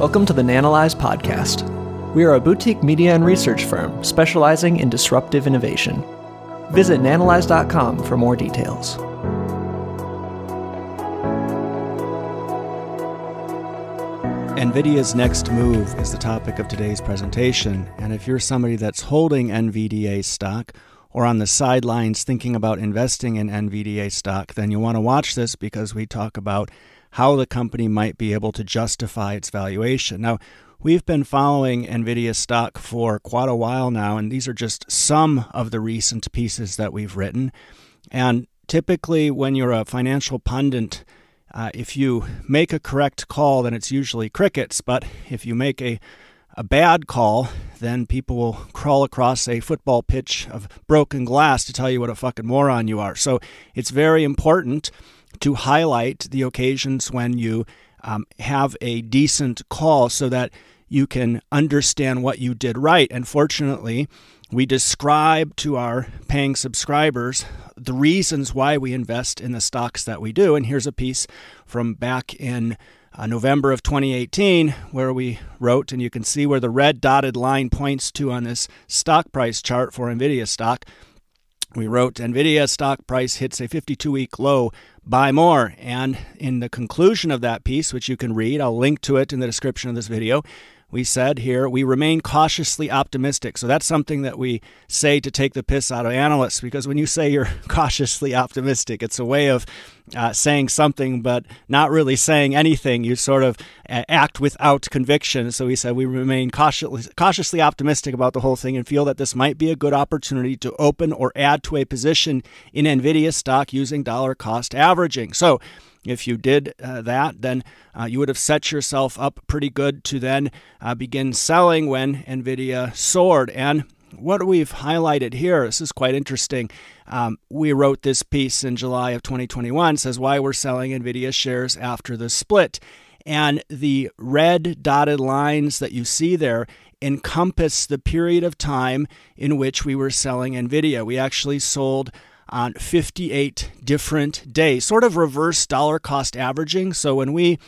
Welcome to the Nanalyze podcast. We are a boutique media and research firm specializing in disruptive innovation. Visit nanalyze.com for more details. NVIDIA's next move is the topic of today's presentation. And if you're somebody that's holding NVDA stock or on the sidelines thinking about investing in NVDA stock, then you want to watch this because we talk about how the company might be able to justify its valuation. Now, we've been following NVIDIA stock for quite a while now, and these are just some of the recent pieces that we've written. And typically, when you're a financial pundit, uh, if you make a correct call, then it's usually crickets. But if you make a a bad call, then people will crawl across a football pitch of broken glass to tell you what a fucking moron you are. So it's very important to highlight the occasions when you um, have a decent call so that you can understand what you did right. And fortunately, we describe to our paying subscribers the reasons why we invest in the stocks that we do. And here's a piece from back in uh, November of 2018 where we wrote, and you can see where the red dotted line points to on this stock price chart for NVIDIA stock. We wrote NVIDIA stock price hits a 52 week low, buy more. And in the conclusion of that piece, which you can read, I'll link to it in the description of this video, we said here we remain cautiously optimistic. So that's something that we say to take the piss out of analysts because when you say you're cautiously optimistic, it's a way of uh, saying something but not really saying anything. You sort of uh, act without conviction. So we said we remain cautiously, cautiously optimistic about the whole thing and feel that this might be a good opportunity to open or add to a position in NVIDIA stock using dollar cost averaging. So if you did uh, that, then uh, you would have set yourself up pretty good to then uh, begin selling when NVIDIA soared. And what we've highlighted here, this is quite interesting. Um, we wrote this piece in July of 2021, says why we're selling NVIDIA shares after the split. And the red dotted lines that you see there encompass the period of time in which we were selling NVIDIA. We actually sold on 58 different days, sort of reverse dollar cost averaging. So when we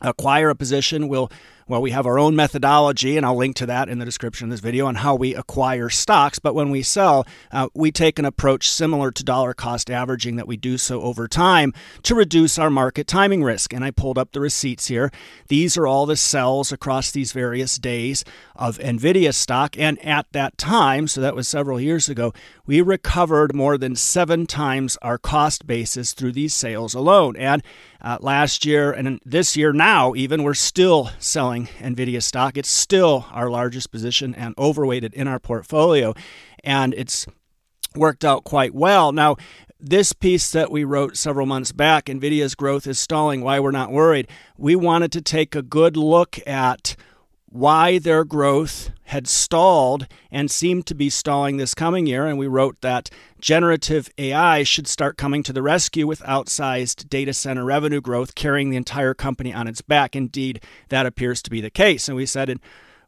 acquire a position, we'll well, we have our own methodology, and I'll link to that in the description of this video on how we acquire stocks. But when we sell, uh, we take an approach similar to dollar cost averaging that we do so over time to reduce our market timing risk. And I pulled up the receipts here. These are all the sells across these various days of NVIDIA stock. And at that time, so that was several years ago, we recovered more than seven times our cost basis through these sales alone. And uh, last year and this year now, even, we're still selling NVIDIA stock. It's still our largest position and overweighted in our portfolio. And it's worked out quite well. Now, this piece that we wrote several months back, NVIDIA's growth is stalling, why we're not worried, we wanted to take a good look at why their growth had stalled and seemed to be stalling this coming year. And we wrote that generative AI should start coming to the rescue with outsized data center revenue growth carrying the entire company on its back. Indeed, that appears to be the case. And we said in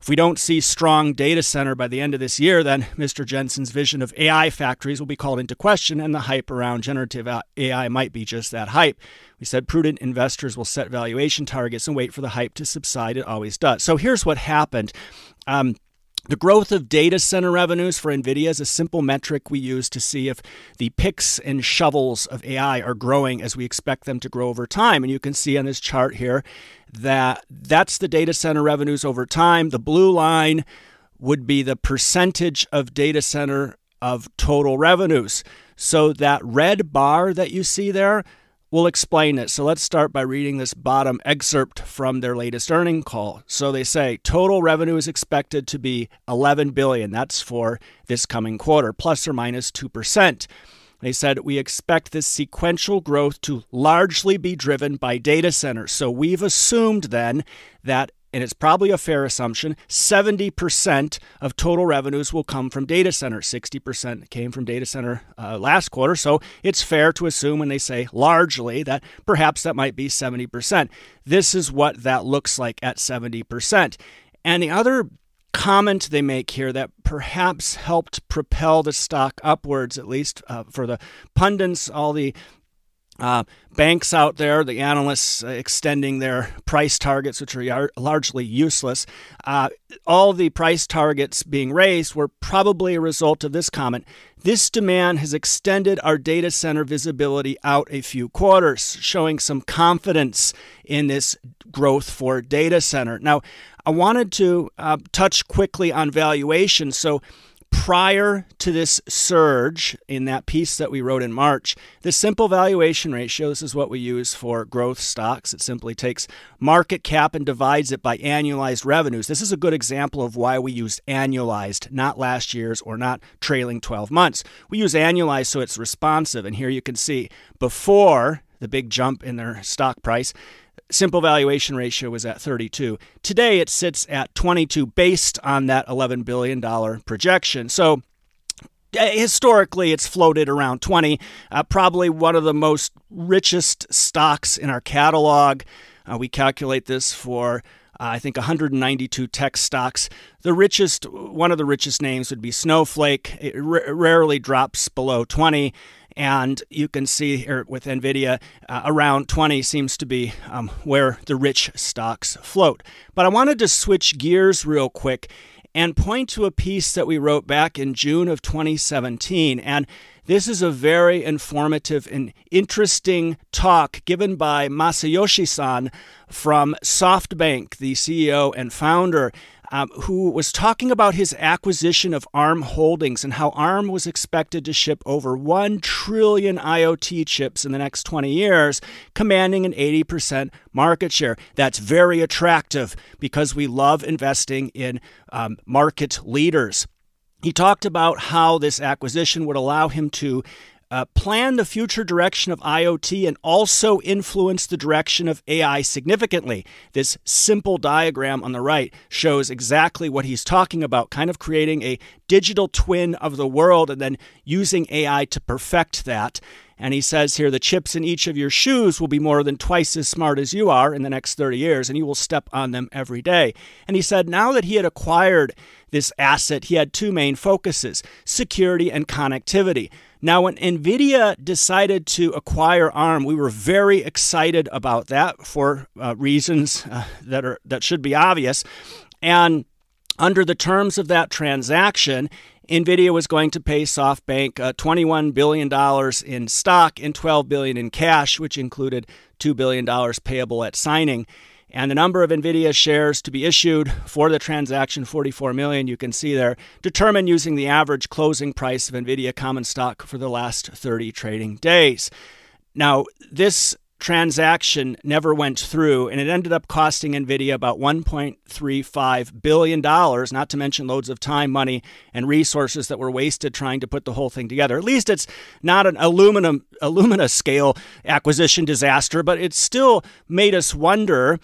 if we don't see strong data center by the end of this year, then Mr. Jensen's vision of AI factories will be called into question, and the hype around generative AI might be just that hype. We said prudent investors will set valuation targets and wait for the hype to subside. It always does. So here's what happened. Um, the growth of data center revenues for NVIDIA is a simple metric we use to see if the picks and shovels of AI are growing as we expect them to grow over time. And you can see on this chart here that that's the data center revenues over time. The blue line would be the percentage of data center of total revenues. So that red bar that you see there, We'll explain it. So let's start by reading this bottom excerpt from their latest earning call. So they say total revenue is expected to be 11 billion. That's for this coming quarter, plus or minus 2%. They said we expect this sequential growth to largely be driven by data centers. So we've assumed then that and it's probably a fair assumption, 70% of total revenues will come from data centers. 60% came from data center uh, last quarter. So it's fair to assume when they say largely that perhaps that might be 70%. This is what that looks like at 70%. And the other comment they make here that perhaps helped propel the stock upwards, at least uh, for the pundits, all the Uh, banks out there, the analysts uh, extending their price targets, which are largely useless. Uh, all the price targets being raised were probably a result of this comment. This demand has extended our data center visibility out a few quarters, showing some confidence in this growth for data center. Now, I wanted to uh, touch quickly on valuation. So, prior to this surge in that piece that we wrote in March, the simple valuation ratio, this is what we use for growth stocks. It simply takes market cap and divides it by annualized revenues. This is a good example of why we use annualized, not last year's or not trailing 12 months. We use annualized so it's responsive. And here you can see before the big jump in their stock price, simple valuation ratio was at 32. Today it sits at 22 based on that $11 billion projection. So eh, historically it's floated around 20 uh, probably one of the most richest stocks in our catalog uh, we calculate this for uh, I think 192 tech stocks. The richest, one of the richest names would be Snowflake. It r- rarely drops below 20. And you can see here with NVIDIA, uh, around 20 seems to be um, where the rich stocks float. But I wanted to switch gears real quick and point to a piece that we wrote back in June of 2017. And this is a very informative and interesting talk given by Masayoshi Son from SoftBank, the CEO and founder um, who was talking about his acquisition of ARM Holdings and how ARM was expected to ship over 1 trillion IoT chips in the next 20 years, commanding an 80% market share. That's very attractive because we love investing in um, market leaders. He talked about how this acquisition would allow him to uh, plan the future direction of IoT and also influence the direction of AI significantly. This simple diagram on the right shows exactly what he's talking about, kind of creating a digital twin of the world and then using AI to perfect that. And he says here the chips in each of your shoes will be more than twice as smart as you are in the next 30 years, and you will step on them every day. And he said now that he had acquired this asset, he had two main focuses security and connectivity. Now, when NVIDIA decided to acquire ARM, we were very excited about that for uh, reasons uh, that, are, that should be obvious. And under the terms of that transaction, NVIDIA was going to pay SoftBank uh, $21 billion in stock and 12 billion in cash, which included $2 billion payable at signing and the number of Nvidia shares to be issued for the transaction 44 million you can see there determined using the average closing price of Nvidia common stock for the last 30 trading days. Now, this transaction never went through, and it ended up costing NVIDIA about $1.35 billion, not to mention loads of time, money, and resources that were wasted trying to put the whole thing together. At least it's not an Illumina, Illumina scale acquisition disaster, but it still made us wonder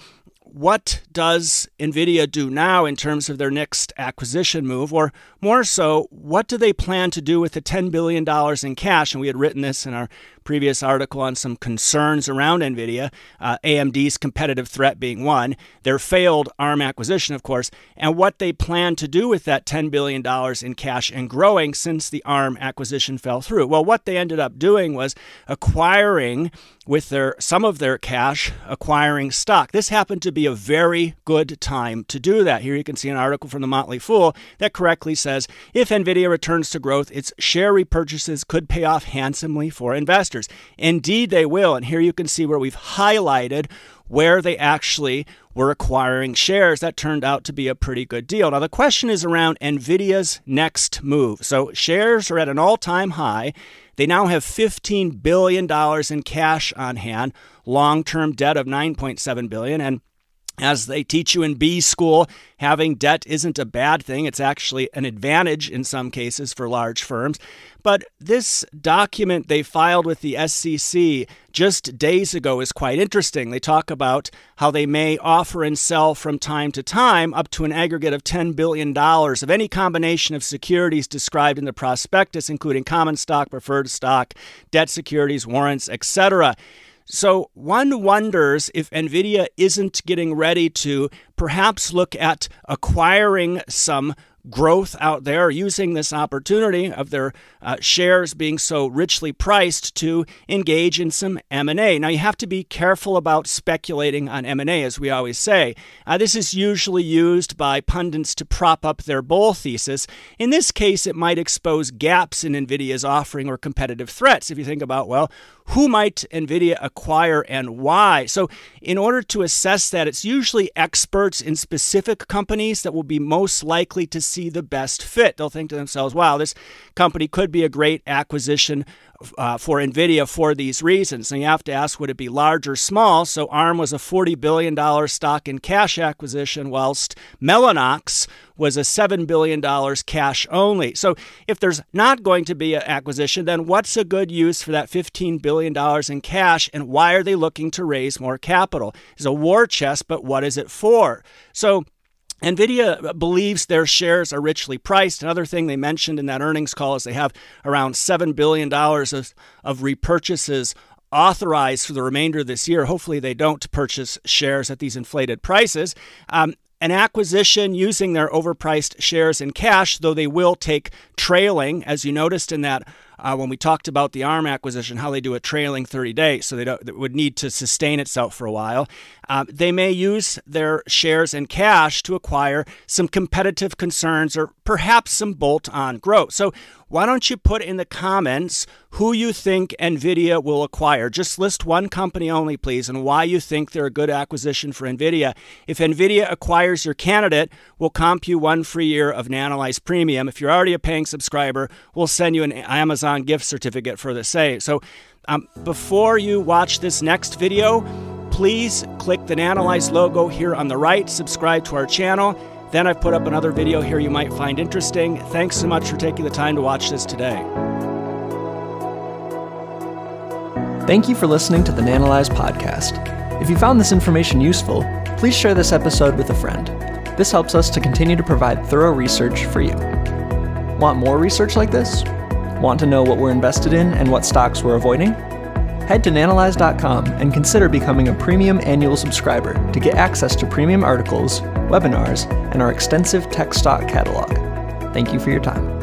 what does NVIDIA do now in terms of their next acquisition move? Or more so, what do they plan to do with the $10 billion in cash? And we had written this in our previous article on some concerns around NVIDIA, uh, AMD's competitive threat being one, their failed ARM acquisition, of course, and what they plan to do with that $10 billion in cash and growing since the ARM acquisition fell through. Well, what they ended up doing was acquiring with their some of their cash acquiring stock. This happened to be a very good time to do that. Here you can see an article from the Motley Fool that correctly says if Nvidia returns to growth, its share repurchases could pay off handsomely for investors Indeed, they will. And here you can see where we've highlighted where they actually were acquiring shares. That turned out to be a pretty good deal. Now, the question is around NVIDIA's next move. So, shares are at an all time high. They now have $15 billion in cash on hand, long term debt of 9.7 billion, and as they teach you in B school, having debt isn't a bad thing. It's actually an advantage in some cases for large firms. But this document they filed with the SEC just days ago is quite interesting. They talk about how they may offer and sell from time to time up to an aggregate of $10 billion of any combination of securities described in the prospectus, including common stock, preferred stock, debt securities, warrants, etc. So one wonders if NVIDIA isn't getting ready to perhaps look at acquiring some growth out there using this opportunity of their uh, shares being so richly priced to engage in some M&A. Now you have to be careful about speculating on M&A as we always say. Uh, this is usually used by pundits to prop up their bull thesis. In this case it might expose gaps in Nvidia's offering or competitive threats. If you think about well, who might NVIDIA acquire and why? So, in order to assess that, it's usually experts in specific companies that will be most likely to see the best fit. They'll think to themselves, wow, this company could be a great acquisition uh, for NVIDIA for these reasons. And you have to ask, would it be large or small? So ARM was a $40 billion stock in cash acquisition, whilst Mellanox was a $7 billion cash only. So if there's not going to be an acquisition, then what's a good use for that $15 billion in cash? And why are they looking to raise more capital? It's a war chest, but what is it for? So NVIDIA believes their shares are richly priced. Another thing they mentioned in that earnings call is they have around $7 billion of, of repurchases authorized for the remainder of this year. Hopefully, they don't purchase shares at these inflated prices. Um, an acquisition using their overpriced shares in cash, though they will take trailing, as you noticed in that uh, when we talked about the ARM acquisition, how they do a trailing 30 days, so they it would need to sustain itself for a while. Uh, they may use their shares and cash to acquire some competitive concerns or perhaps some bolt on growth. So, why don't you put in the comments who you think NVIDIA will acquire? Just list one company only, please, and why you think they're a good acquisition for NVIDIA. If NVIDIA acquires your candidate, we'll comp you one free year of Nanalyze Premium. If you're already a paying subscriber, we'll send you an Amazon gift certificate for the same. So, um, before you watch this next video, please click the Nanalyze logo here on the right, subscribe to our channel. Then I've put up another video here you might find interesting. Thanks so much for taking the time to watch this today. Thank you for listening to the Nanalyze podcast. If you found this information useful, please share this episode with a friend. This helps us to continue to provide thorough research for you. Want more research like this? Want to know what we're invested in and what stocks we're avoiding? Head to nanalyze.com and consider becoming a premium annual subscriber to get access to premium articles, webinars, and our extensive tech stock catalog. Thank you for your time.